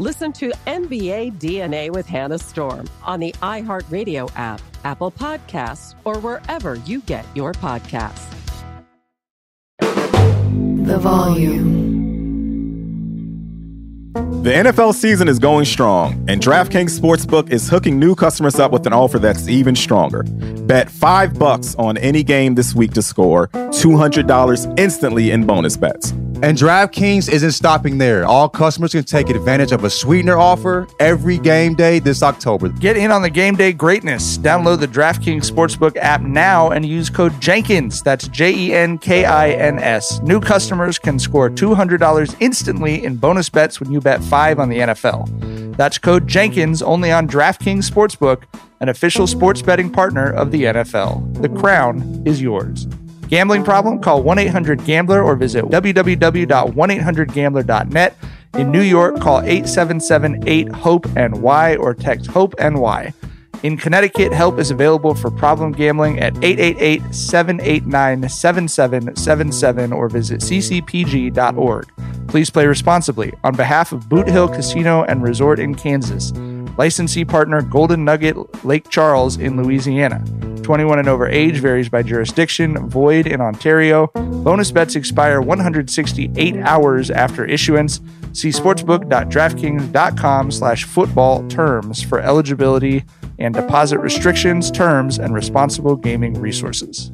Listen to NBA DNA with Hannah Storm on the iHeartRadio app, Apple Podcasts, or wherever you get your podcasts. The volume. The NFL season is going strong, and DraftKings Sportsbook is hooking new customers up with an offer that's even stronger. Bet 5 bucks on any game this week to score $200 instantly in bonus bets. And DraftKings isn't stopping there. All customers can take advantage of a sweetener offer every game day this October. Get in on the game day greatness. Download the DraftKings Sportsbook app now and use code Jenkins. That's J E N K I N S. New customers can score $200 instantly in bonus bets when you bet 5 on the NFL. That's code Jenkins only on DraftKings Sportsbook, an official sports betting partner of the NFL. The crown is yours. Gambling problem? Call 1 800 Gambler or visit www.1800Gambler.net. In New York, call 877 8 HOPE NY or text HOPE NY. In Connecticut, help is available for problem gambling at 888 789 7777 or visit ccpg.org. Please play responsibly on behalf of Boot Hill Casino and Resort in Kansas. Licensee partner Golden Nugget Lake Charles in Louisiana. 21 and over age varies by jurisdiction, void in Ontario. Bonus bets expire 168 hours after issuance. See sportsbook.draftkings.com slash football terms for eligibility and deposit restrictions, terms, and responsible gaming resources.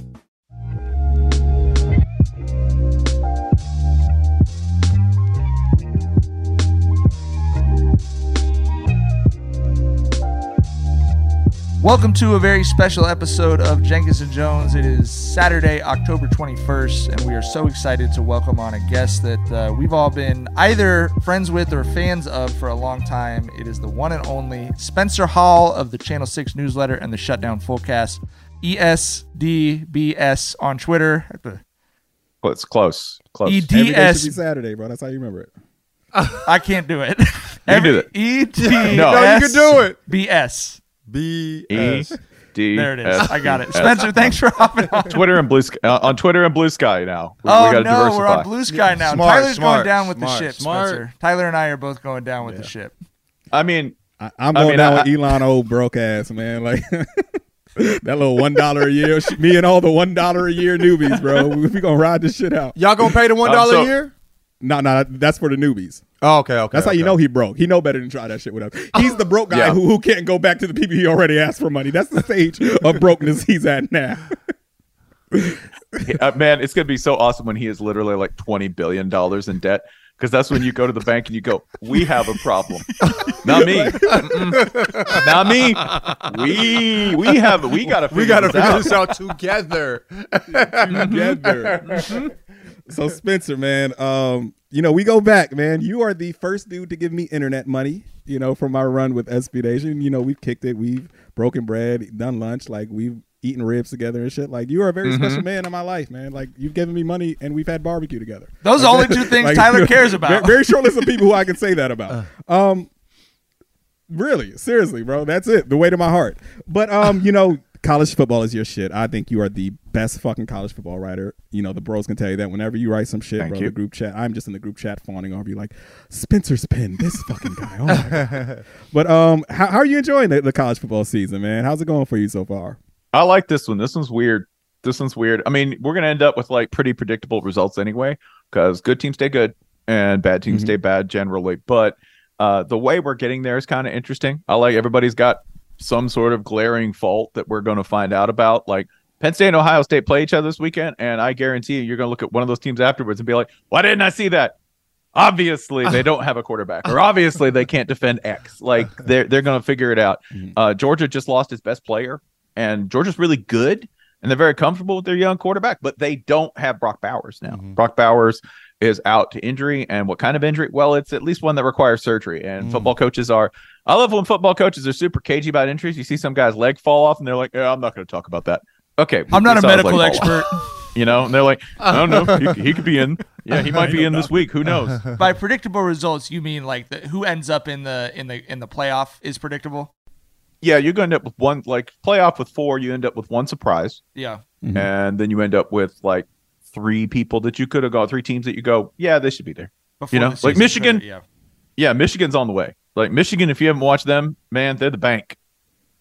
Welcome to a very special episode of Jenkins and Jonez. It is Saturday, October 21st, and we are so excited to welcome on a guest that uh, we've all been either friends with or fans of for a long time. It is the one and only Spencer Hall of the Channel 6 newsletter and the Shutdown Fullcast, ESDBS on Twitter. Well, it's close. Close. E Every day should be EDS. Saturday, bro. That's how you remember it. I can't do it. You do it. EDS. No, you can do it. BS. B E S. D. There it is. S- I got it. S. Spencer, thanks for hopping on. Twitter and Blue Sky uh, on Twitter and Blue Sky now. We, Oh we got to no, diversify. we're on Blue Sky now. Smart, Tyler's going down with the ship, smart. Spencer. Tyler and I are both going down with the ship. I mean, I, I'm I going mean, down I- with Elon old broke ass man. Like that little one dollar a year. Me and all the one dollar a year newbies, bro. We, we gonna ride this shit out. Y'all gonna pay the one Um, so- a year? No, no, that's for the newbies. Oh, okay, okay. That's how you know he broke. He know better than try that shit with us. He's the broke guy Yeah. who, who can't go back to the people he already asked for money. That's the stage of brokenness he's at now. uh, man, it's gonna be so awesome when he is literally like twenty billion dollars in debt. Because that's when you go to the bank and you go, "We have a problem." Not me. Mm-mm. Not me. We we have we gotta We gotta this figure out. this out together. together. So Spencer, man, um, you know, we go back, man. You are the first dude to give me internet money, you know, from my run with SB Nation. You know, we've kicked it, we've broken bread, done lunch, like we've eaten ribs together and shit. Like you are a very Mhm. special man in my life, man. Like you've given me money and we've had barbecue together. Those are Like, the only two things Tyler cares about. Very, very short list of people who I can say that about. Um, really, seriously, bro. That's it. The way to my heart. But um, you know, college football is your shit. I think you are the best fucking college football writer. You know, the bros can tell you that whenever you write some shit, Thank bro. you. The group chat. I'm just in the group chat fawning over you like Spencer's pen. This fucking guy. Oh my god. But um, how, how are you enjoying the, the college football season, man? How's it going for you so far? I like this one. This one's weird. This one's weird. I mean, we're gonna end up with like pretty predictable results anyway, because good teams stay good and bad teams Mhm. stay bad generally. But uh, the way we're getting there is kind of interesting. I like everybody's got some sort of glaring fault that we're going to find out about. Like Penn State and Ohio State play each other this weekend, and I guarantee you, you're going to look at one of those teams afterwards and be like, "Why didn't I see that?" Obviously, they don't have a quarterback, or obviously they can't defend X. Like they're they're going to figure it out. Uh, Georgia just lost its best player, and Georgia's really good, and they're very comfortable with their young quarterback, but they don't have Brock Bowers now. Brock Bowers is out to injury, and what kind of injury? Well, it's at least one that requires surgery. And hmm. football coaches are. I love when football coaches are super cagey about injuries. You see some guy's leg fall off, and they're like, "Yeah, I'm not going to talk about that." Okay, I'm not a saw his leg medical expert. You know, and they're like, I don't know. He, he could be in. Yeah, he might be in this week. Who knows? By predictable results, you mean like the, who ends up in the in the in the playoff is predictable? Yeah, you're going to end up with one like playoff with four. You end up with one surprise. Yeah. Mm-hmm. and then you end up with like three people that you could have gone, three teams that you go, yeah, they should be there. Before you know, the like Michigan. started, yeah. Michigan's on the way. Like Michigan, if you haven't watched them, man, they're the bank.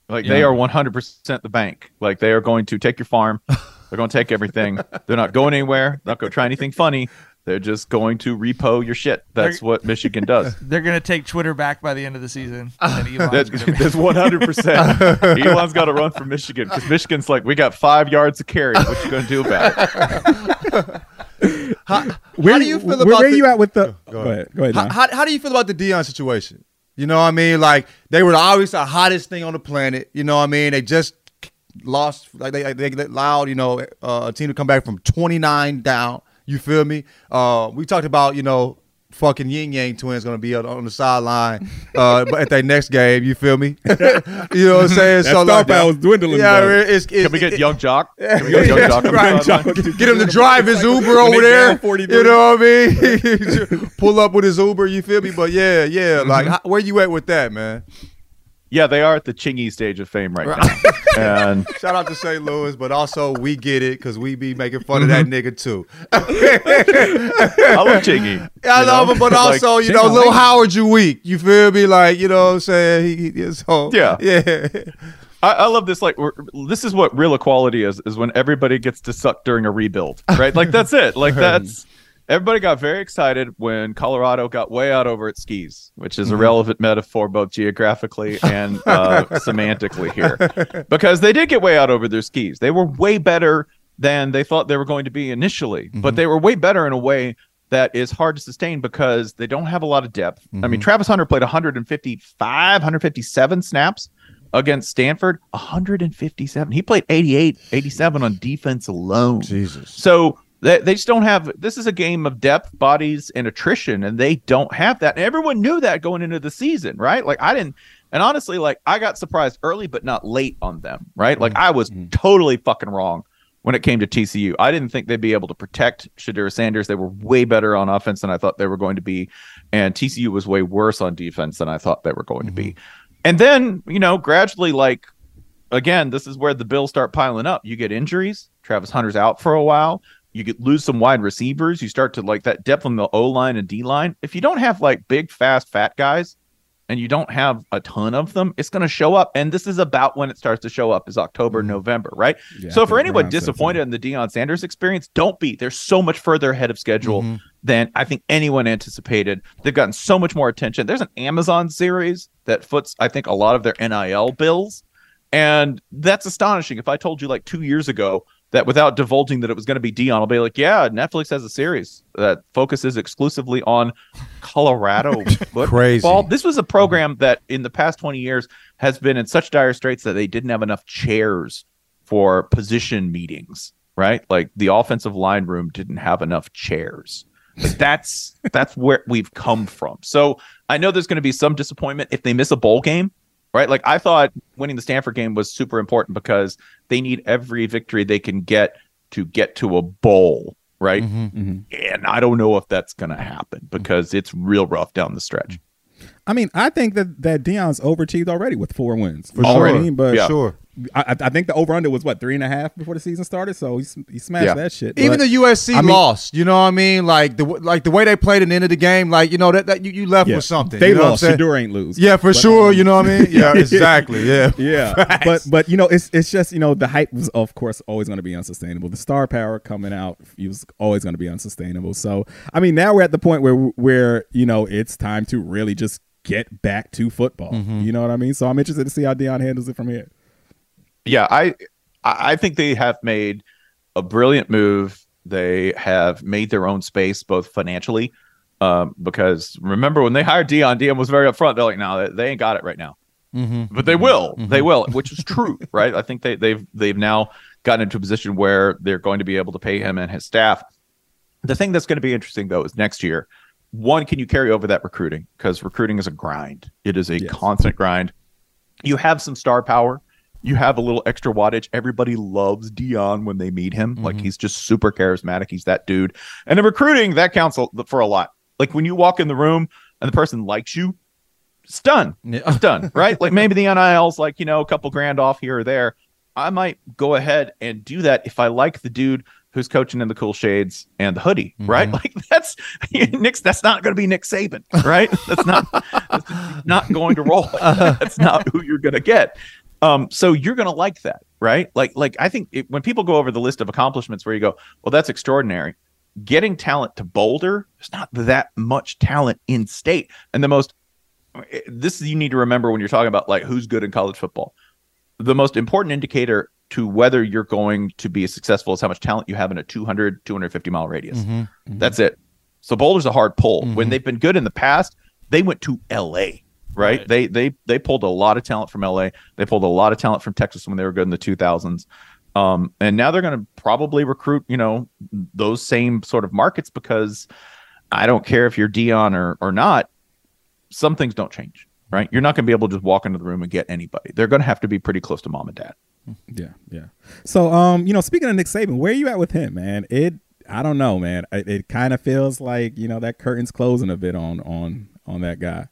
Like they are 100% the bank. Like they are going to take your farm. They're going to take everything. They're not going anywhere. Not going to try anything funny. They're just going to repo your shit. That's They're- what Michigan does. They're gonna take Twitter back by the end of the season. and Elon's That, be- that's hundred percent. Elon's got to run for Michigan because Michigan's like, we got five yards to carry. What you gonna do about it? How, Where, how do you feel where, about where the, you at with the? Go Go ahead. Go ahead. How, how, how do you feel about the Deion situation? You know what I mean? Like they were always the hottest thing on the planet. You know what I mean? They just lost like they they, they allowed you know uh, a team to come back from 29 down. You feel me? Uh, we talked about you know fucking Ying Yang twins gonna be on, on the sideline uh, but at their next game. You feel me? you know what I'm saying? That star like, power was dwindling, Yeah, it's, it's, Can we get it- Yung Joc? Can we get Yung Joc? Right. sideline? Get him to drive his Uber over there. You know what I mean? Pull up with his Uber. You feel me? But yeah, yeah. Like, how, where you at with that, man? Yeah, they are at the chingy stage of fame right now. and Shout out to St. Louis, but also we get it because we be making fun of that mm-hmm. nigga too. I love Chingy. I love know? him, but Like, also, you know, Chingy, Lil Howard, you weak. You feel me? Like, you know what I'm saying? He, he, so, Yeah. yeah. I, I love this. Like, we're, this is what real equality is: is when everybody gets to suck during a rebuild, right? Like that's it. Like that's everybody got very excited when Colorado got way out over its skis, which is a mm-hmm. relevant metaphor both geographically and uh, semantically here, because they did get way out over their skis. They were way better than they thought they were going to be initially, but mm-hmm. they were way better in a way that is hard to sustain because they don't have a lot of depth. I mean, mm-hmm. Travis Hunter played 155, 157 snaps against Stanford, 157. He played 88, 87 on defense alone. Jesus. So they, they just don't have this is a game of depth, bodies, and attrition, and they don't have that. And everyone knew that going into the season, right? Like I didn't and honestly, like I got surprised early, but not late on them, right? Like I was mm-hmm. totally fucking wrong when it came to TCU. I didn't think they'd be able to protect Shedeur Sanders. They were way better on offense than I thought they were going to be. And TCU was way worse on defense than I thought they were going to be. Mm-hmm. And then, you know, gradually, like, again, this is where the bills start piling up. You get injuries. Travis Hunter's out for a while. You get lose some wide receivers. You start to like that depth on the O line and D line. If you don't have like big, fast, fat guys, and you don't have a ton of them, it's going to show up. And this is about when it starts to show up is October, November, right? Yeah, so for anyone disappointed in the Deion Sanders experience, don't be. They're so much further ahead of schedule than I think anyone anticipated. They've gotten so much more attention. There's an Amazon series that foots, I think, a lot of their NIL bills. And that's astonishing. If I told you like two years ago that without divulging that it was going to be Deion, I'll be like, yeah, Netflix has a series that focuses exclusively on Colorado football. Crazy. This was a program that in the past 20 years has been in such dire straits that they didn't have enough chairs for position meetings, right? Like the offensive line room didn't have enough chairs. Like that's that's where we've come from. So I know there's going to be some disappointment if they miss a bowl game right? Like I thought winning the Stanford game was super important because they need every victory they can get to get to a bowl, right? Mm-hmm. And I don't know if that's going to happen because it's real rough down the stretch. I mean, I think that that Deion's overachieved already with four wins. For You know what sure. But Yeah. Sure. I, I think the over under was what three and a half before the season started. So he, he smashed Yeah. that shit. Even But- the USC I mean- lost. You know what I mean? Like the like the way they played at the end of the game. Like you know that, that you, you left yeah, with something. They you know lost. What I'm? Shedeur ain't lose. Yeah, for But, sure. um, you know what I mean? Yeah, exactly. Yeah. yeah but but you know it's it's just you know the hype was of course always going to be unsustainable the star power coming out was always going to be unsustainable so i mean now we're at the point where where you know it's time to really just get back to football Mm-hmm. you know what i mean so i'm interested to see how deion handles it from here Yeah, I I think they have made a brilliant move. They have made their own space both financially, um, because remember when they hired Deion, Deion was very upfront. They're like, no, they, ain't got it right now, but they will, they will, which is true, right? I think they, they've they've now gotten into a position where they're going to be able to pay him and his staff. The thing that's going to be interesting though is next year. One, can you carry over that recruiting? Because recruiting is a grind. It is a Yes. constant grind. You have some star power. You have a little extra wattage. Everybody loves Deion when they meet him. Like mm-hmm. he's just super charismatic. He's that dude. And in recruiting that counts for a lot. Like when you walk in the room and the person likes you, it's done. It's done, right? Like maybe the NIL's like, you know, a couple grand off here or there. I might go ahead and do that if I like the dude who's coaching in the cool shades and the hoodie, mm-hmm. right? Like that's Nick's that's not going to be Nick Saban, right? That's not that's not going to roll. Like that. That's not who you're going to get. Um, so you're going to like that, right? Like, like I think it, when people go over the list of accomplishments, where you go, well, that's extraordinary. Getting talent to Boulder, there's not that much talent in state, and the most. Eh, this you need to remember when you're talking about like who's good in college football. The most important indicator to whether you're going to be successful is how much talent you have in a 200 250 mile radius. Mm-hmm. Mm-hmm. That's it. So Boulder's a hard pull. When mm-hmm. they've been good in the past, they went to LA, right? They they they pulled a lot of talent from LA. They pulled a lot of talent from Texas when they were good in the 2000s. Um, and now they're going to probably recruit, you know, those same sort of markets because I don't care if you're Deion or or not. Some things don't change, right? You're not going to be able to just walk into the room and get anybody. They're going to have to be pretty close to mom and dad. yeah yeah so um you know speaking of nick saban where are you at with him man it i don't know man it, it kind of feels like you know that curtain's closing a bit on on on that guy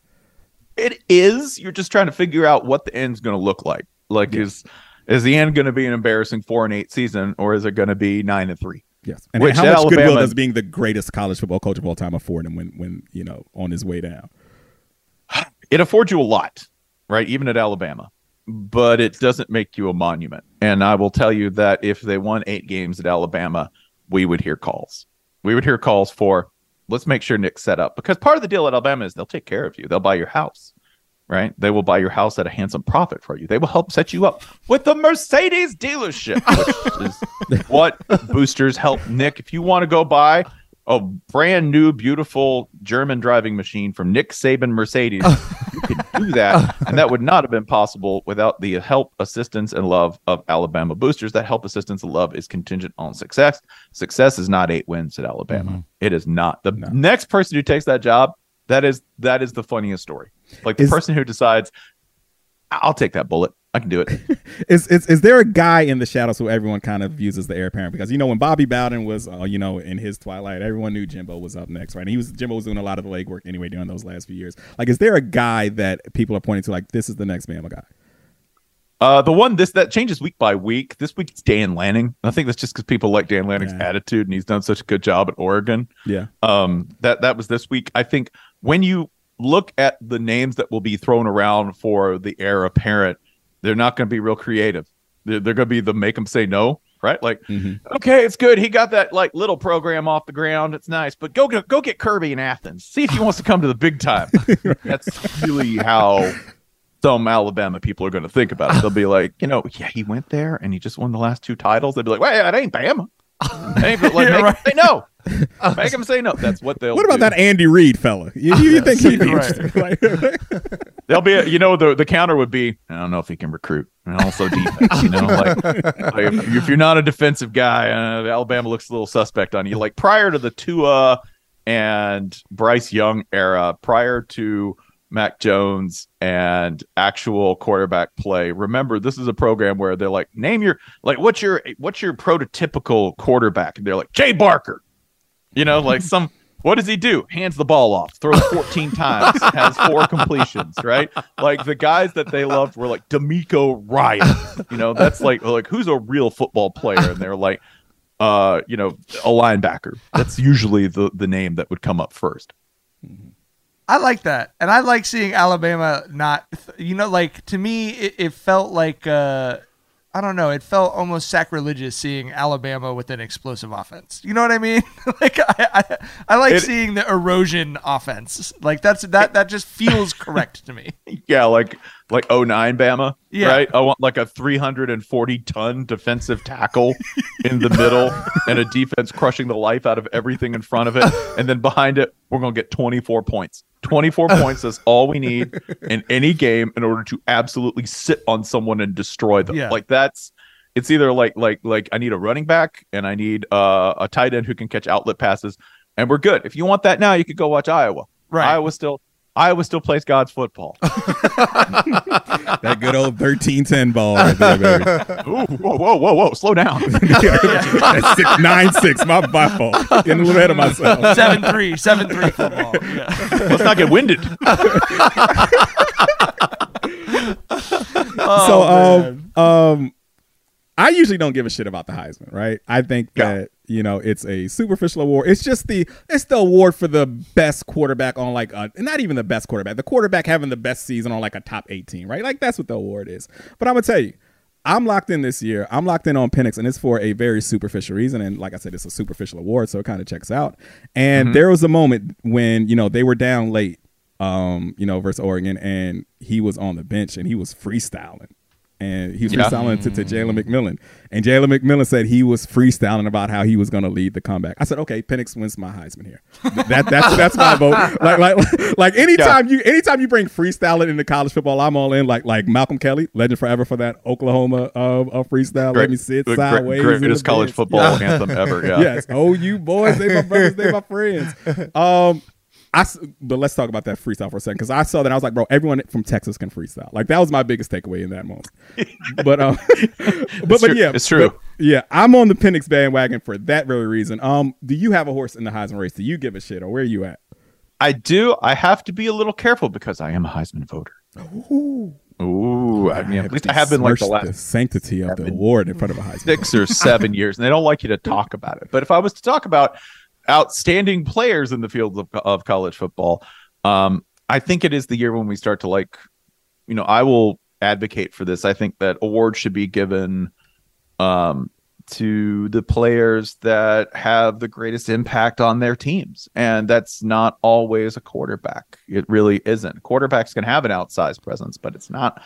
It is. You're just trying to figure out what the end's going to look like. Like, is is the end going to be an embarrassing four and eight season, or is it going to be nine and three? Yes. And Which how much goodwill Alabama- does being the greatest college football coach of all time afford him when, when you know, on his way down? It affords you a lot, right? Even at Alabama, but it doesn't make you a monument. And I will tell you that if they won eight games at Alabama, we would hear calls. We would hear calls for let's make sure Nick's set up because part of the deal at Alabama is they'll take care of you. They'll buy your house, right? They will buy your house at a handsome profit for you. They will help set you up with the Mercedes dealership, which is what boosters help Nick. If you want to go buy a brand new, beautiful German driving machine from Nick Saban Mercedes, you could do that. And that would not have been possible without the help, assistance, and love of Alabama boosters. That help, assistance, and love is contingent on success. Success is not eight wins at Alabama. Mm-hmm. It is not. The next person who takes that job, that is that is the funniest story. Like the Is- person who decides, I'll take that bullet. I can do it. Is, is is there a guy in the shadows who everyone kind of views as the heir apparent? Because you know when Bobby Bowden was, uh, you know, in his twilight, everyone knew Jimbo was up next, right? And he was Jimbo was doing a lot of the legwork anyway during those last few years. Like, is there a guy that people are pointing to, like this is the next Bama guy? Uh, the one this that changes week by week. This week it's Dan Lanning. I think that's just because people like Dan Lanning's Yeah. attitude, and he's done such a good job at Oregon. Yeah. Um, that that was this week. I think when you look at the names that will be thrown around for the heir apparent, they're not going to be real creative. They're, they're going to be the make them say no, right? Like, mm-hmm. okay, it's good. He got that like little program off the ground. It's nice, but go get go get Kirby in Athens. See if he wants to come to the big time. That's really how some Alabama people are going to think about it. They'll be like, you know, yeah, he went there and he just won the last two titles. They'd be like, wait, that ain't Bama. Ain't, like, make him say no. Make him say no. That's what they'll. What about do. that Andy Reid fella? You, you, think he'd be Right. interested? They'll be, you know, the the counter would be, I don't know if he can recruit, and also defense. You know, like, like, if, if you're not a defensive guy, uh, Alabama looks a little suspect on you. Like prior to the Tua and Bryce Young era, prior to Mac Jones and actual quarterback play. Remember, this is a program where they're like, name your like what's your what's your prototypical quarterback? And they're like, Jay Barker. You know, like some what does he do? Hands the ball off, throws 14 times, has four completions, right? Like the guys that they loved were like DeMeco Ryan. You know, that's like like who's a real football player? And they're like, uh, you know, a linebacker. That's usually the the name that would come up first. I like that, and I like seeing Alabama not. You know, like to me, it, it felt like uh, I don't know. It felt almost sacrilegious seeing Alabama with an explosive offense. You know what I mean? like I, I, I like It- seeing the erosion offense. Like that's that that just feels correct to me. Yeah, like like 09 Bama, Yeah. right? I want like a 340 ton defensive tackle in the middle and a defense crushing the life out of everything in front of it. And then behind it, we're going to get 24 points. 24 points is all we need in any game in order to absolutely sit on someone and destroy them. Yeah. Like that's it's either like like like I need a running back and I need uh, a tight end who can catch outlet passes and we're good. If you want that now, you could go watch Iowa. Right. Iowa still Iowa still plays God's football. That good old thirteen ten ball right there, baby. Ooh, whoa, whoa, whoa, whoa! Slow down. That's six, nine six. My my fault. Getting a little ahead of myself. Seven three, seven three football. Yeah. Let's not get winded. Oh, so um um I usually don't give a shit about the Heisman, right? I think that you know it's a superficial award. It's just the it's the award for the best quarterback on like a not even the best quarterback, the quarterback having the best season on like a top eighteen, right? Like that's what the award is. But I'm gonna tell you, I'm locked in this year. I'm locked in on Penix, and it's for a very superficial reason. And like I said, it's a superficial award, so it kind of checks out. And there was a moment when you know they were down late, um, you know, versus Oregon, and he was on the bench and he was freestyling. And he was Yeah. freestyling to, to Jalen McMillan. And Jalen McMillan said he was freestyling about how he was going to lead the comeback. I said, okay, Penix wins my Heisman here. That, that's that's my vote. Like like like anytime you anytime you bring freestyling into college football, I'm all in. Like like Malcolm Kelly, legend forever for that Oklahoma uh, uh freestyle. Let me sit the sideways. in greatest college football anthem ever. Yeah. Yes. Oh, you boys, they my brothers, they my friends. Um, I but let's talk about that freestyle for a second because I saw that I was like, bro, everyone from Texas can freestyle. Like that was my biggest takeaway in that moment. But um, but but yeah, It's true. but, yeah, I'm on the Penix bandwagon for that very reason. Um, do you have a horse in the Heisman race? Do you give a shit or where are you at? I do. I have to be a little careful because I am a Heisman voter. Ooh, Ooh, I mean, at least I have been like the last sanctity of the award in front of a Heisman. six or seven years, and they don't like you to talk about it. But if I was to talk about outstanding players in the field of, of college football, um, I think it is the year when we start to like, you know, I will advocate for this. I think that awards should be given um, to the players that have the greatest impact on their teams, and that's not always a quarterback. It really isn't. Quarterbacks can have an outsized presence, but it's not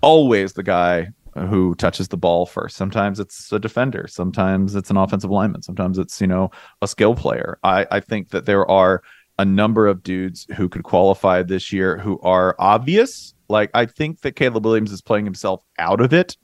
always the guy who touches the ball first. Sometimes it's a defender. Sometimes it's an offensive lineman. Sometimes it's, you know, a skill player. I, I think that there are a number of dudes who could qualify this year who are obvious. Like, I think that Caleb Williams is playing himself out of it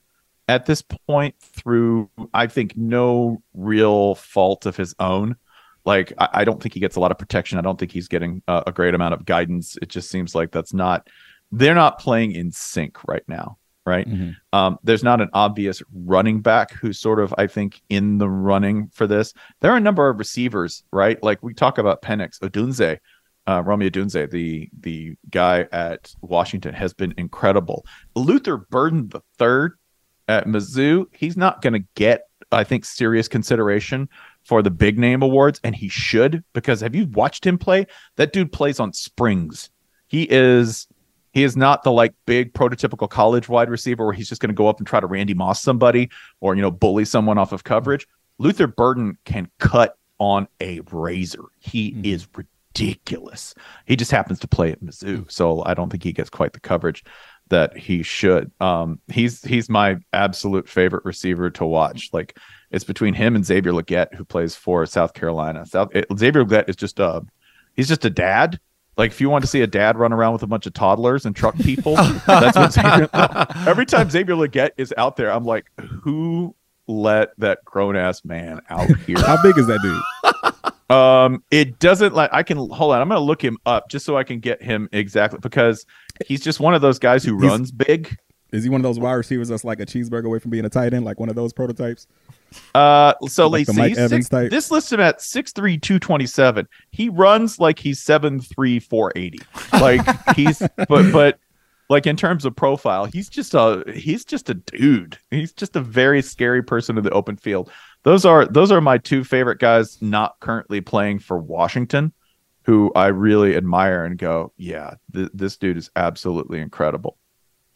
at this point through, I think, no real fault of his own. Like, I, I don't think he gets a lot of protection. I don't think he's getting a, a great amount of guidance. It just seems like that's not, they're not playing in sync right now right? Um, there's not an obvious running back who's sort of, I think, in the running for this. There are a number of receivers, right? Like we talk about Penix, Odunze, uh, Romeo Odunze, the the guy at Washington, has been incredible. Luther Burden the third at Mizzou, he's not going to get, I think, serious consideration for the big name awards, and he should because have you watched him play? That dude plays on springs. He is he is not the like big prototypical college wide receiver where he's just going to go up and try to Randy Moss somebody or you know bully someone off of coverage. Luther Burden can cut on a razor. He is ridiculous. He just happens to play at Mizzou, so I don't think he gets quite the coverage that he should. Um, he's he's my absolute favorite receiver to watch. Like it's between him and Xavier Legette, who plays for South Carolina. South it, Xavier Legette is just a he's just a dad. Like if you want to see a dad run around with a bunch of toddlers and truck people, that's what Xavier. Every time Xavier Legette is out there, I'm like, who let that grown ass man out here? How big is that dude? Um, it doesn't like I can hold on. I'm gonna look him up just so I can get him exactly because he's just one of those guys who He's- runs big. Is he one of those wide receivers that's like a cheeseburger away from being a tight end, like one of those prototypes? Uh, so Like the let's see. Mike he's Evans six, this lists him at 6'3", 227. He runs like he's 7'3", 480. Like he's but but like in terms of profile, he's just a he's just a dude. He's just a very scary person in the open field. Those are those are my two favorite guys not currently playing for Washington, who I really admire and go, yeah, th- this dude is absolutely incredible.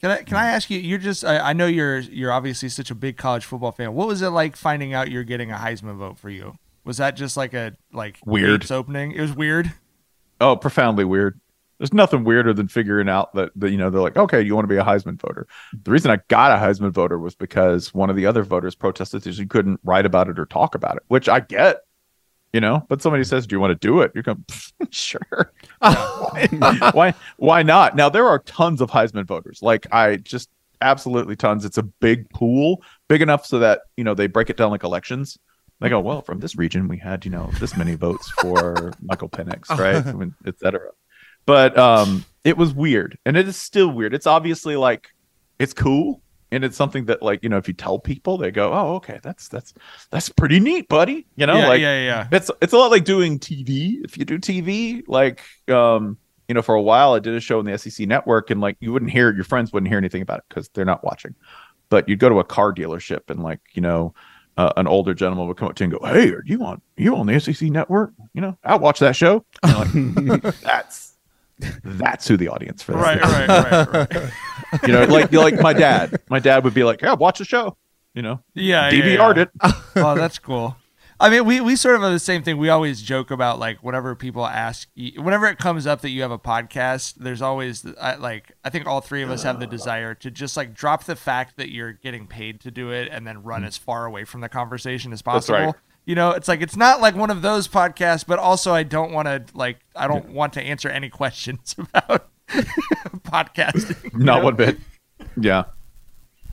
Can I can I ask you? You're just I, I know you're you're obviously such a big college football fan. What was it like finding out you're getting a Heisman vote for you? Was that just like a like Weird. opening? It was weird. Oh, profoundly weird. There's nothing weirder than figuring out that, that you know they're like, okay, you want to be a Heisman voter. The reason I got a Heisman voter was because one of the other voters protested that you couldn't write about it or talk about it, which I get, you know. But somebody says, "Do you want to do it?" You're going, sure. why, why? Why not? Now there are tons of Heisman voters. Like I just absolutely tons. It's a big pool, big enough so that you know they break it down like elections. They go, well, from this region we had you know this many votes for Michael Penix, right, I mean, et cetera. But um, it was weird, and it is still weird. It's obviously like it's cool, and it's something that like you know if you tell people, they go, oh, okay, that's that's that's pretty neat, buddy. You know, Yeah, like yeah, yeah. it's it's a lot like doing TV. If you do TV, like um, you know, for a while I did a show on the SEC network, and like you wouldn't hear your friends wouldn't hear anything about it because they're not watching. But you'd go to a car dealership, and like you know, uh, an older gentleman would come up to you and go, "Hey, are you on you on the SEC network? You know, I'll watch that show." And like, that's that's who the audience for that. Right, right, right, right. You know, like like my dad. My dad would be like, "Yeah, watch the show." You know, Yeah, yeah, DVR'd yeah. it. oh, that's cool. I mean, we, we sort of have the same thing. We always joke about like whenever people ask, whenever it comes up that you have a podcast, there's always I, like I think all three of us have the desire to just like drop the fact that you're getting paid to do it and then run as far away from the conversation as Mm. Possible. right. You know, it's like it's not like one of those podcasts, but also I don't want to like I don't want to answer any questions about podcasting. Not know? one bit. Yeah.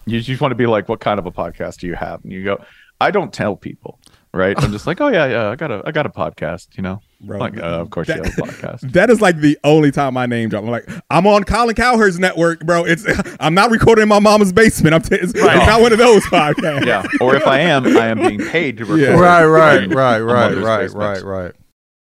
You just want to be like, what kind of a podcast do you have? And you go, I don't tell people, right? I'm just like, oh yeah, yeah, I got a, I got a podcast, you know. Bro, like, uh, of course that- you have a podcast. That is like the only time my name drop. I'm like, I'm on Colin Cowherd's network, bro. It's I'm not recording in my mama's basement. I'm t- it's, it's not one of those podcasts. yeah. Or if I am, I am being paid to record. Yeah. Right, right, in right, right, right, right, right.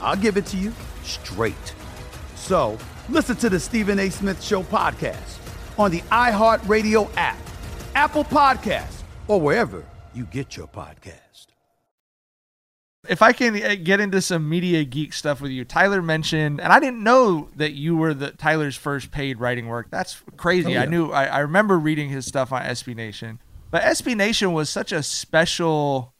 I'll give it to you straight. So listen to the Stephen A. Smith Show podcast on the iHeartRadio app, Apple Podcasts, or wherever you get your podcast. if I can uh, get into some media geek stuff with you, Tyler mentioned, and I didn't know that you were the Tyler's first paid writing work. That's crazy. Oh, yeah. I knew. I, I remember reading his stuff on SB Nation, but SB Nation was such a special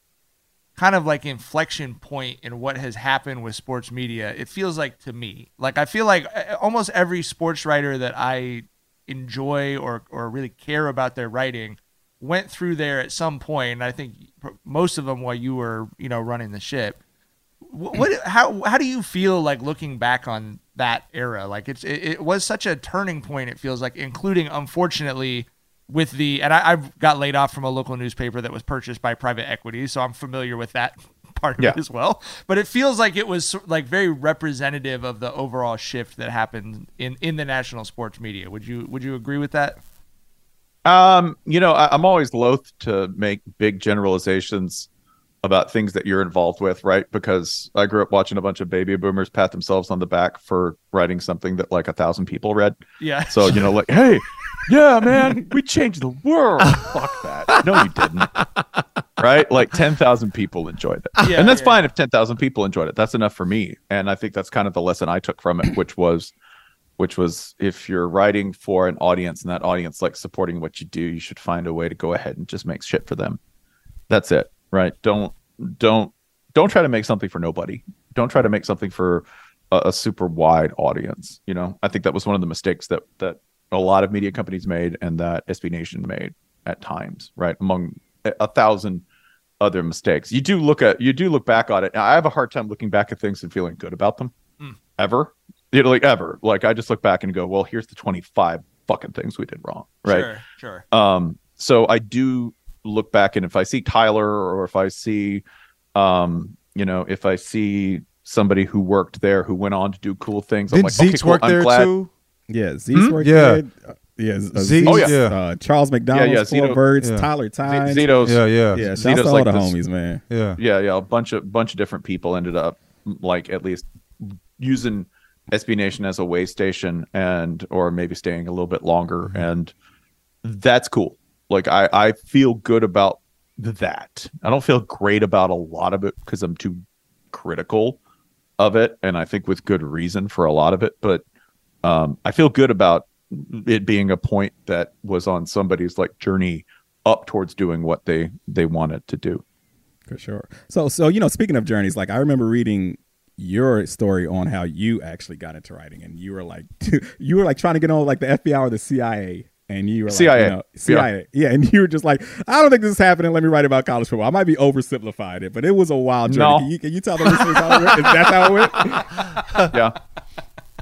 kind of like inflection point in what has happened with sports media. It feels like to me, like I feel like uh, almost every sports writer that I enjoy or or really care about their writing went through there at some point. And I think most of them while you were you know running the ship. What, what how how do you feel like looking back on that era? Like it's it, it was such a turning point. It feels like, including unfortunately with the and I, I've got laid off from a local newspaper that was purchased by private equity, so I'm familiar with that part of Yeah. it as well. But it feels like it was like very representative of the overall shift that happened in in the national sports media. Would you would you agree with that? Um, you know, I, I'm always loath to make big generalizations about things that you're involved with, right? Because I grew up watching a bunch of baby boomers pat themselves on the back for writing something that like a thousand people read. Yeah. So you know, like, hey, yeah, man, we changed the world. Fuck that. No, you didn't. Right? Like ten thousand people enjoyed it, Yeah, and that's yeah. fine if ten thousand people enjoyed it. That's enough for me, and I think that's kind of the lesson I took from it, which was which was if you're writing for an audience and that audience likes supporting what you do, you should find a way to go ahead and just make shit for them. That's it, right? Don't don't don't try to make something for nobody. Don't try to make something for a, a super wide audience. You know, I think that was one of the mistakes that that a lot of media companies made and that SB Nation made at times, right? Among a, a thousand other mistakes. You do look at you do look back on it. I have a hard time looking back at things and feeling good about them Mm. ever. You know, like ever. Like I just look back and go, well, here's the 25 fucking things we did wrong. Right. Sure, sure. Um, so I do look back and if I see Tyler or if I see um, you know, if I see somebody who worked there who went on to do cool things, I'm Didn't like, Zeke's okay, cool. work I'm there glad. too? Yeah, Zeke's Hmm? worked Yeah. there. Uh, yeah, uh, Oh, yeah. uh, Charles McDonald, yeah, Four Zito- Birds, yeah. Tyler Tynes. Zito's- Yeah, yeah. Yeah, shouts Zito's to all like the this- homies, man. Yeah. yeah yeah a bunch of bunch of different people ended up like at least using SB Nation as a way station and or maybe staying a little bit longer and that's cool like I I feel good about that I don't feel great about a lot of it because I'm too critical of it and I think with good reason for a lot of it but um I feel good about it being a point that was on somebody's like journey up towards doing what they they wanted to do For sure. So, so you know, speaking of journeys, like I remember reading your story on how you actually got into writing, and you were like, you were like trying to get on like the FBI or the CIA, and you were like, CIA. you know, CIA, yeah. and you were just like, I don't think this is happening. Let me write about college football. I might be oversimplifying it, but it was a wild journey. No. Can, you, can you tell the listeners how it went? Is that how it went? yeah.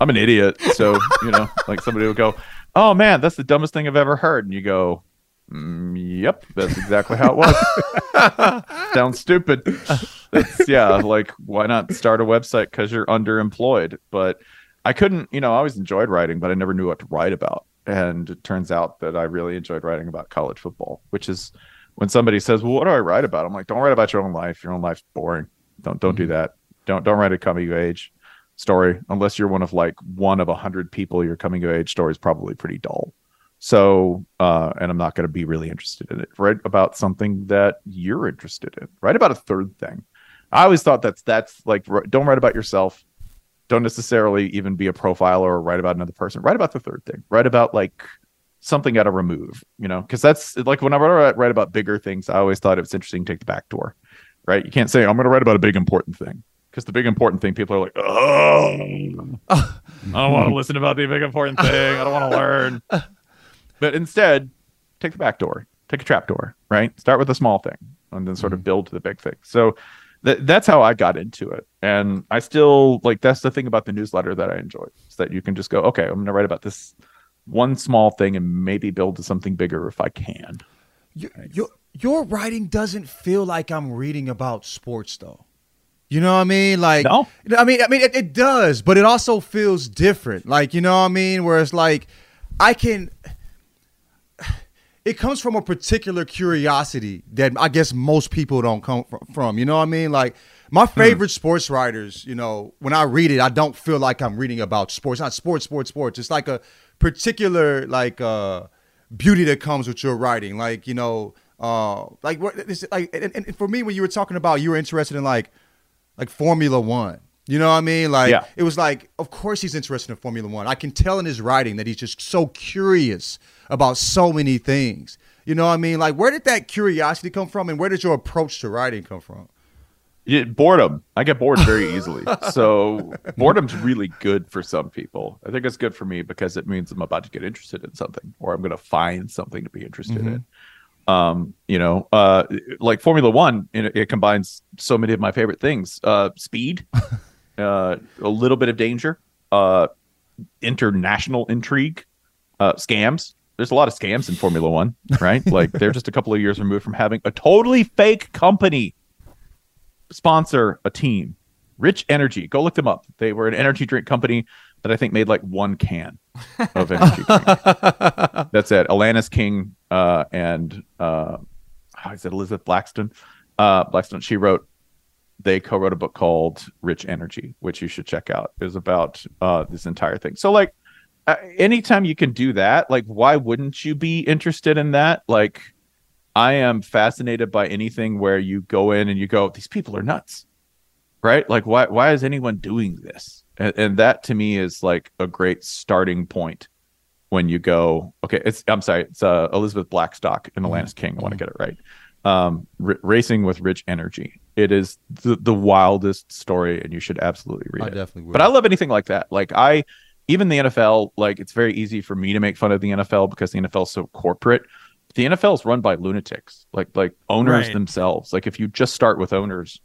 I'm an idiot. So, you know, like somebody will go, Oh man, that's the dumbest thing I've ever heard. And you go, "Mm, Yep, that's exactly how it was. Sounds stupid. That's, yeah, like, why not start a website because you're underemployed? But I couldn't, you know, I always enjoyed writing, but I never knew what to write about. And it turns out that I really enjoyed writing about college football, which is when somebody says, Well, what do I write about? I'm like, Don't write about your own life. Your own life's boring. Don't don't do that. Don't don't write a coming of age story unless you're one of like one of a hundred people your coming of age story is probably pretty dull. So uh and i'm not going to be really interested in it. Write about something that you're interested in. Write about a third thing. I always thought that's that's like don't write about yourself. Don't necessarily even be a profiler or write about another person. Write about the third thing. Write about like something at a remove you know? Because that's like whenever i write about bigger things i always thought it was interesting to take the back door right? You can't say i'm going to write about a big important thing because the big important thing people are like oh i don't want to listen about the big important thing. I don't want to learn. But instead take the back door. Take a trap door right? Start with a small thing and then sort of mm-hmm. build to the big thing. So th- that's how i got into it. And i still like that's the thing about the newsletter that i enjoy is that you can just go okay i'm going to write about this one small thing and maybe build to something bigger if i can. Your, your your writing doesn't feel like I'm reading about sports though. You know what I mean? Like No. I mean I mean it, it does, but it also feels different. Like, you know what I mean? Where it's like I can it comes from a particular curiosity that I guess most people don't come from. You know what I mean? Like my favorite sports writers, you know, when I read it, I don't feel like I'm reading about sports. Not sports, sports, sports. It's like a particular like uh beauty that comes with your writing. Like, you know, uh like what this like and, and for me when you were talking about you were interested in like like Formula One. You know what I mean? Like Yeah. it was like, of course he's interested in Formula One. I can tell in his writing that he's just so curious about so many things. You know what I mean? Like where did that curiosity come from, and where did your approach to writing come from? Yeah, boredom. I get bored very easily. so boredom's really good for some people. I think it's good for me because it means I'm about to get interested in something or I'm going to find something to be interested Mhm. in. Um, you know, uh, like Formula One, it, it combines so many of my favorite things: uh, speed, uh, a little bit of danger, uh, international intrigue, uh, scams. There's a lot of scams in Formula One, right? like they're just a couple of years removed from having a totally fake company sponsor a team. Rich Energy, go look them up. They were an energy drink company that I think made like one can of energy drink. That's it. Alanis King uh, and uh, is it Elizabeth Blackstone? Uh, Blackstone. She wrote. They co-wrote a book called Rich Energy, which you should check out. It was about uh, this entire thing. So like, uh, anytime you can do that, like, why wouldn't you be interested in that? Like, I am fascinated by anything where you go in and you go, these people are nuts, right? Like, why why is anyone doing this? And, and that to me is like a great starting point when you go, okay, it's I'm sorry, it's uh, Elizabeth Blackstock and Alanis King. I want to get it right. Um, R- racing with rich energy. It is the the wildest story, and you should absolutely read I it. definitely will. But I love anything like that. Like I, even the NFL, like it's very easy for me to make fun of the NFL because the NFL is so corporate. The NFL is run by lunatics, like like owners Right. themselves. Like if you just start with owners,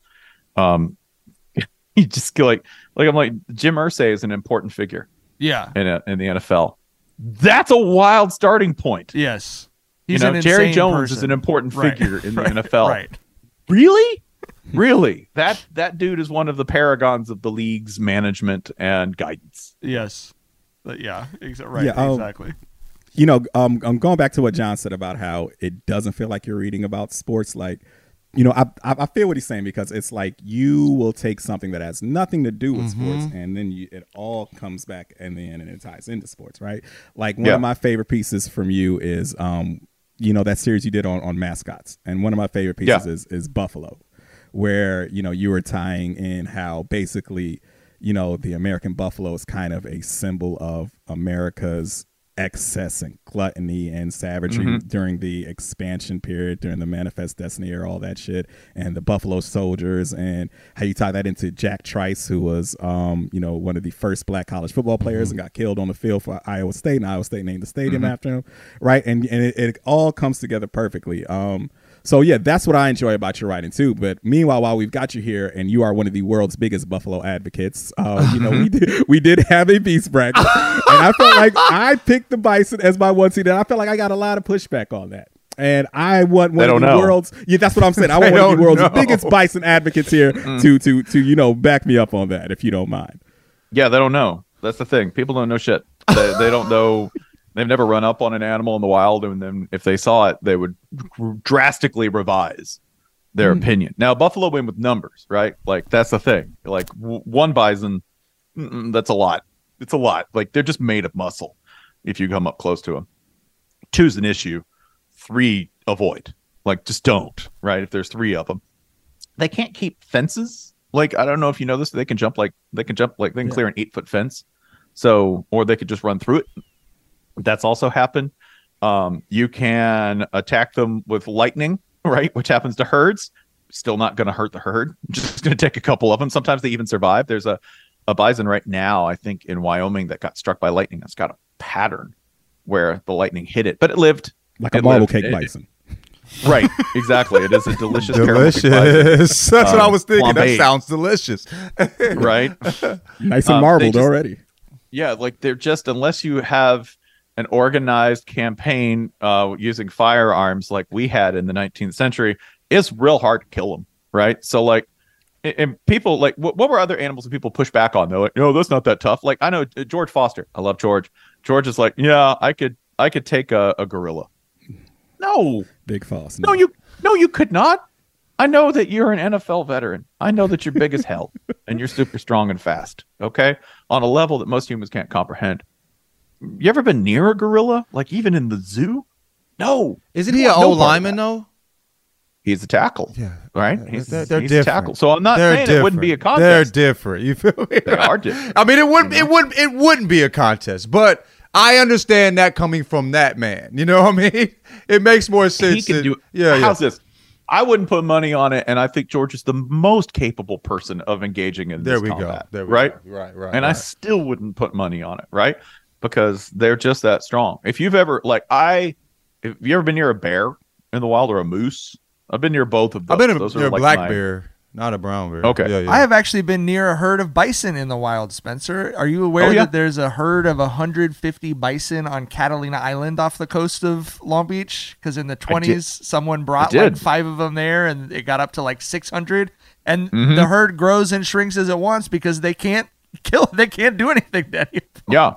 um, you just go like like I'm like Jim Irsay is an important figure. Yeah. in a, in the NFL. That's a wild starting point. Yes. You know, an Jerry insane Jones is an important Right. figure in the Right. NFL. Right. Really? Really? That that dude is one of the paragons of the league's management and guidance. Yes. Uh, yeah. Exa- right. Yeah, um, exactly. You know, um, I'm going back to what John said about how it doesn't feel like you're reading about sports. Like, you know, I, I I feel what he's saying because it's like you will take something that has nothing to do with sports, Mm-hmm. and then you, it all comes back and then and it ties into sports, right? Like one Yeah. of my favorite pieces from you is, um, you know, that series you did on on mascots, and one of my favorite pieces Yeah. is is Buffalo, where you know you were tying in how basically you know the American buffalo is kind of a symbol of America's excess and gluttony and savagery Mhm. during the expansion period, during the Manifest Destiny era, all that shit, and the Buffalo Soldiers, and how you tie that into Jack Trice, who was, um, you know, one of the first black college football players and got killed on the field for Iowa State, and Iowa State named the stadium Mhm. after him, right? And and it, it all comes together perfectly. Um, so yeah, that's what I enjoy about your writing too. But meanwhile, while we've got you here, and you are one of the world's biggest Buffalo advocates, uh, you know, we did we did have a beast bracket, and I felt like I picked the Bison as my one seed, and I felt like I got a lot of pushback on that. And I want one of the know. world's yeah, that's what I'm saying. I want one of the world's know. biggest Bison advocates here Mm. to to to you know back me up on that if you don't mind. Yeah, they don't know. That's the thing. People don't know shit. They, they don't know. They've never run up on an animal in the wild, and then if they saw it, they would drastically revise their Hmm. opinion. Now, Buffalo win with numbers, right? Like that's the thing. Like w- one bison, that's a lot. It's a lot. Like they're just made of muscle. If you come up close to them, two's an issue. Three, avoid. Like just don't. Right? If there's three of them, they can't keep fences. Like I don't know if you know this, they can jump like they can jump like they can clear an eight foot fence. So or they could just run through it. That's also happened. Um, you can attack them with lightning, right? Which happens to herds. Still not going to hurt the herd. Just going to take a couple of them. Sometimes they even survive. There's a a bison right now, I think in Wyoming, that got struck by lightning. That's got a pattern where the lightning hit it, but it lived. Like a marble lived. cake It- bison. Right, exactly. It is a delicious, delicious. That's what I Um, was thinking. That sounds delicious. right? Nice and Um, marbled just- already. Yeah, like they're just unless you have an organized campaign uh, using firearms like we had in the 19th century, it's real hard to kill them, right? So like, and- people like what, what were other animals that people push back on? They're like, no, that's not that tough. Like I know uh, George Foster. I love George. George is like, yeah, I could, I could take a, a gorilla. No, Big false. no, you, no, you could not. I know that you're an NFL veteran. I know that you're big as hell and you're super strong and fast. Okay, on a level that most humans can't comprehend. You ever been near a gorilla? Like even in the zoo? No. Isn't he an no old lineman though? He's a tackle. Yeah. Right? He's, They're, they're he's a tackle. So I'm not They're saying it wouldn't be a different. They're contest. different. You feel me? They are different. I mean, it wouldn't. It wouldn't. It wouldn't be a contest, but I understand that coming from that man. You know what I mean? It makes more sense. he can than- do Yeah, yeah. How's this? I wouldn't put money on it, and I think George is the most capable person of engaging in There this we go. There we right? go. Right, right, And I still wouldn't put money on it, right? Because they're just that strong. If you've ever like I, if you ever been near a bear in the wild or a moose, I've been near both of those. I've been Those near are a like black my- bear, not a brown bear. Okay. Yeah, yeah. I have actually been near a herd of bison in the wild, Spencer. Are you aware Oh, yeah. that there's a herd of 150 bison on Catalina Island off the coast of Long Beach? Because in the 20s, someone brought like five of them there and it got up to like 600. And Mhm. the herd grows and shrinks as it wants because they can't kill, they can't do anything to any Yeah,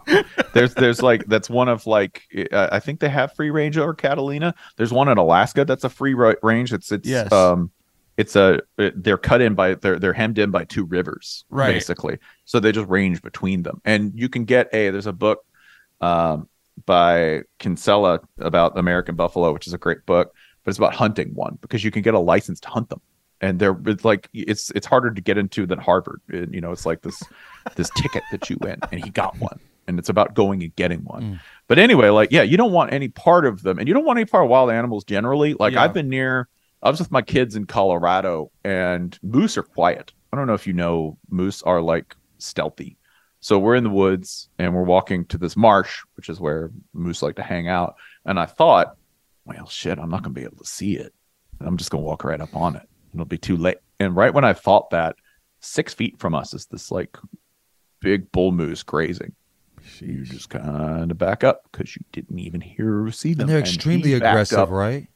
there's there's like that's one of like uh, I think they have free range over Catalina. There's one in Alaska that's a free range. It's it's Yes. um it's a it- they're cut in by they're they're hemmed in by two rivers Right. basically. So they just range between them, and you can get a there's a book um by Rinella about American buffalo, which is a great book, but it's about hunting one because you can get a license to hunt them. And they're it's like it's it's harder to get into than Harvard. And, you know, it's like this this ticket that you win, and he got one, and it's about going and getting one. Mm. But anyway, like yeah, you don't want any part of them, and you don't want any part of wild animals generally. Like Yeah. I've been near, I was with my kids in Colorado, and moose are quiet. I don't know if you know, moose are like stealthy. So we're in the woods and we're walking to this marsh, which is where moose like to hang out. And I thought, well, shit, I'm not gonna be able to see it. I'm just gonna walk right up on it. And it'll be too late. And right when I thought that, six feet from us is this like big bull moose grazing. You just kind of back up because you didn't even hear or see them. and they're extremely backed aggressive, up. right?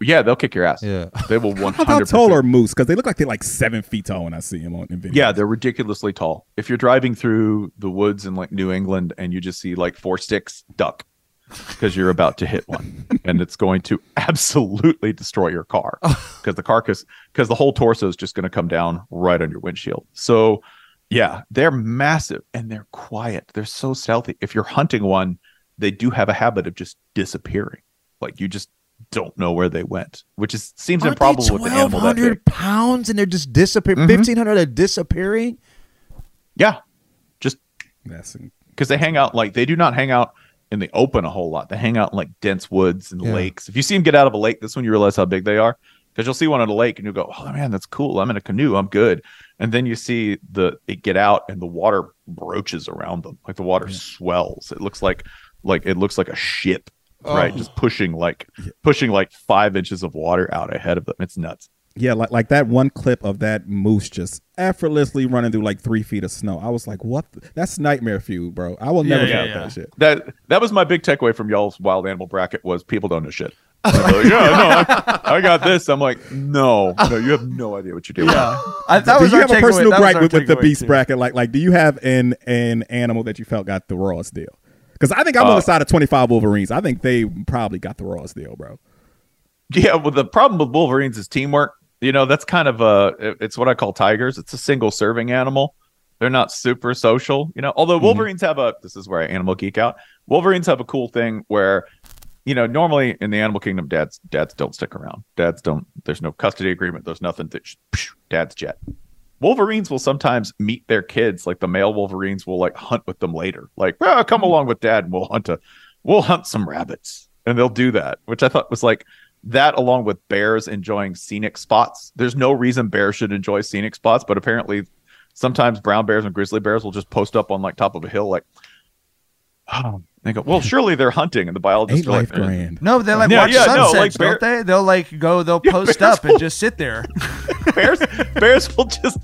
Yeah, they'll kick your ass. Yeah. they will one How hundred. tall are moose? Because they look like they're like seven feet tall when I see them on in video. Yeah, they're ridiculously tall. If you're driving through the woods in like New England and you just see like four sticks, duck because you're about to hit one and it's going to absolutely destroy your car because the carcass because the whole torso is just going to come down right on your windshield. So, yeah, they're massive and they're quiet. They're so stealthy. If you're hunting one, they do have a habit of just disappearing. Like you just don't know where they went, which is seems Aren't improbable they with an animal that big. pounds and they're just disappearing. Mhm. 1,500 are disappearing. Yeah, just That's because they hang out like they do not hang out in the open a whole lot. They hang out in like dense woods and Yeah. lakes. If you see them get out of a lake, that's when you realize how big they are. Because you'll see one at a lake and you'll go, "Oh man, that's cool. I'm in a canoe. I'm good." And then you see the it get out and the water broaches around them, like the water swells. It looks like like it looks like a ship, right? Oh. Just pushing like pushing like five inches of water out ahead of them. It's nuts. Yeah, like like that one clip of that moose just effortlessly running through like three feet of snow. I was like, "What? the- That's nightmare fuel, bro." I will never forget that shit. That that was my big takeaway from y'all's wild animal bracket was people don't know shit. Like, yeah, no, I, I got this. I'm like, no, no, you have no idea what you're doing. Yeah. I, that do was you our have a takeaway- personal that was gripe our with, with the beast too. bracket? Like, like, do you have an an animal that you felt got the rawest deal? Because I think I'm on Uh, the side of 25 Wolverines. I think they probably got the rawest deal, bro. Yeah, well, the problem with Wolverines is teamwork. You know, that's kind of a it's what I call tigers. It's a single serving animal. They're not super social, you know. Although Wolverines have a this is where I animal geek out. Wolverines have a cool thing where, you know, normally in the animal kingdom, dads dads don't stick around. Dads don't. There's no custody agreement. There's nothing. That, psh, dad's jet. Wolverines will sometimes meet their kids. Like the male Wolverines will like hunt with them later. Like, "Ah, come along with dad, and we'll hunt a, we'll hunt some rabbits, and they'll do that, which I thought was like that, along with bears enjoying scenic spots. There's no reason bears should enjoy scenic spots, but apparently, sometimes brown bears and grizzly bears will just post up on like top of a hill, like, oh, they go, well, surely they're hunting, and the biologists Ain't are like, grand? No, they like Yeah, watch yeah, no, sunsets, like bear- don't they? They'll like go, they'll post bears up and just sit there. bears bears will just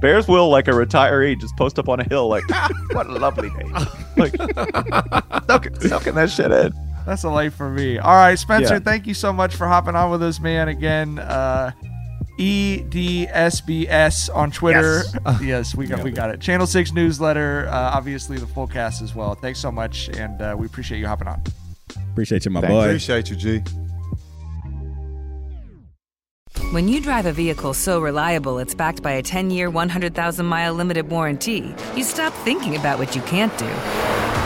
bears will like a retiree just post up on a hill like ah, what a lovely day like soaking, soaking that shit in That's a life for me. All right, Spencer, Yeah. thank you so much for hopping on with us, man. Again, uh, EDSBS on Twitter. Yes. Yes, we got we got it. Channel Six newsletter. Uh, obviously, the full cast as well. Thanks so much, and uh, we appreciate you hopping on. Appreciate you, my Thanks. boy. Appreciate you, G. When you drive a vehicle so reliable it's backed by a 10 year, 100,000 mile limited warranty, you stop thinking about what you can't do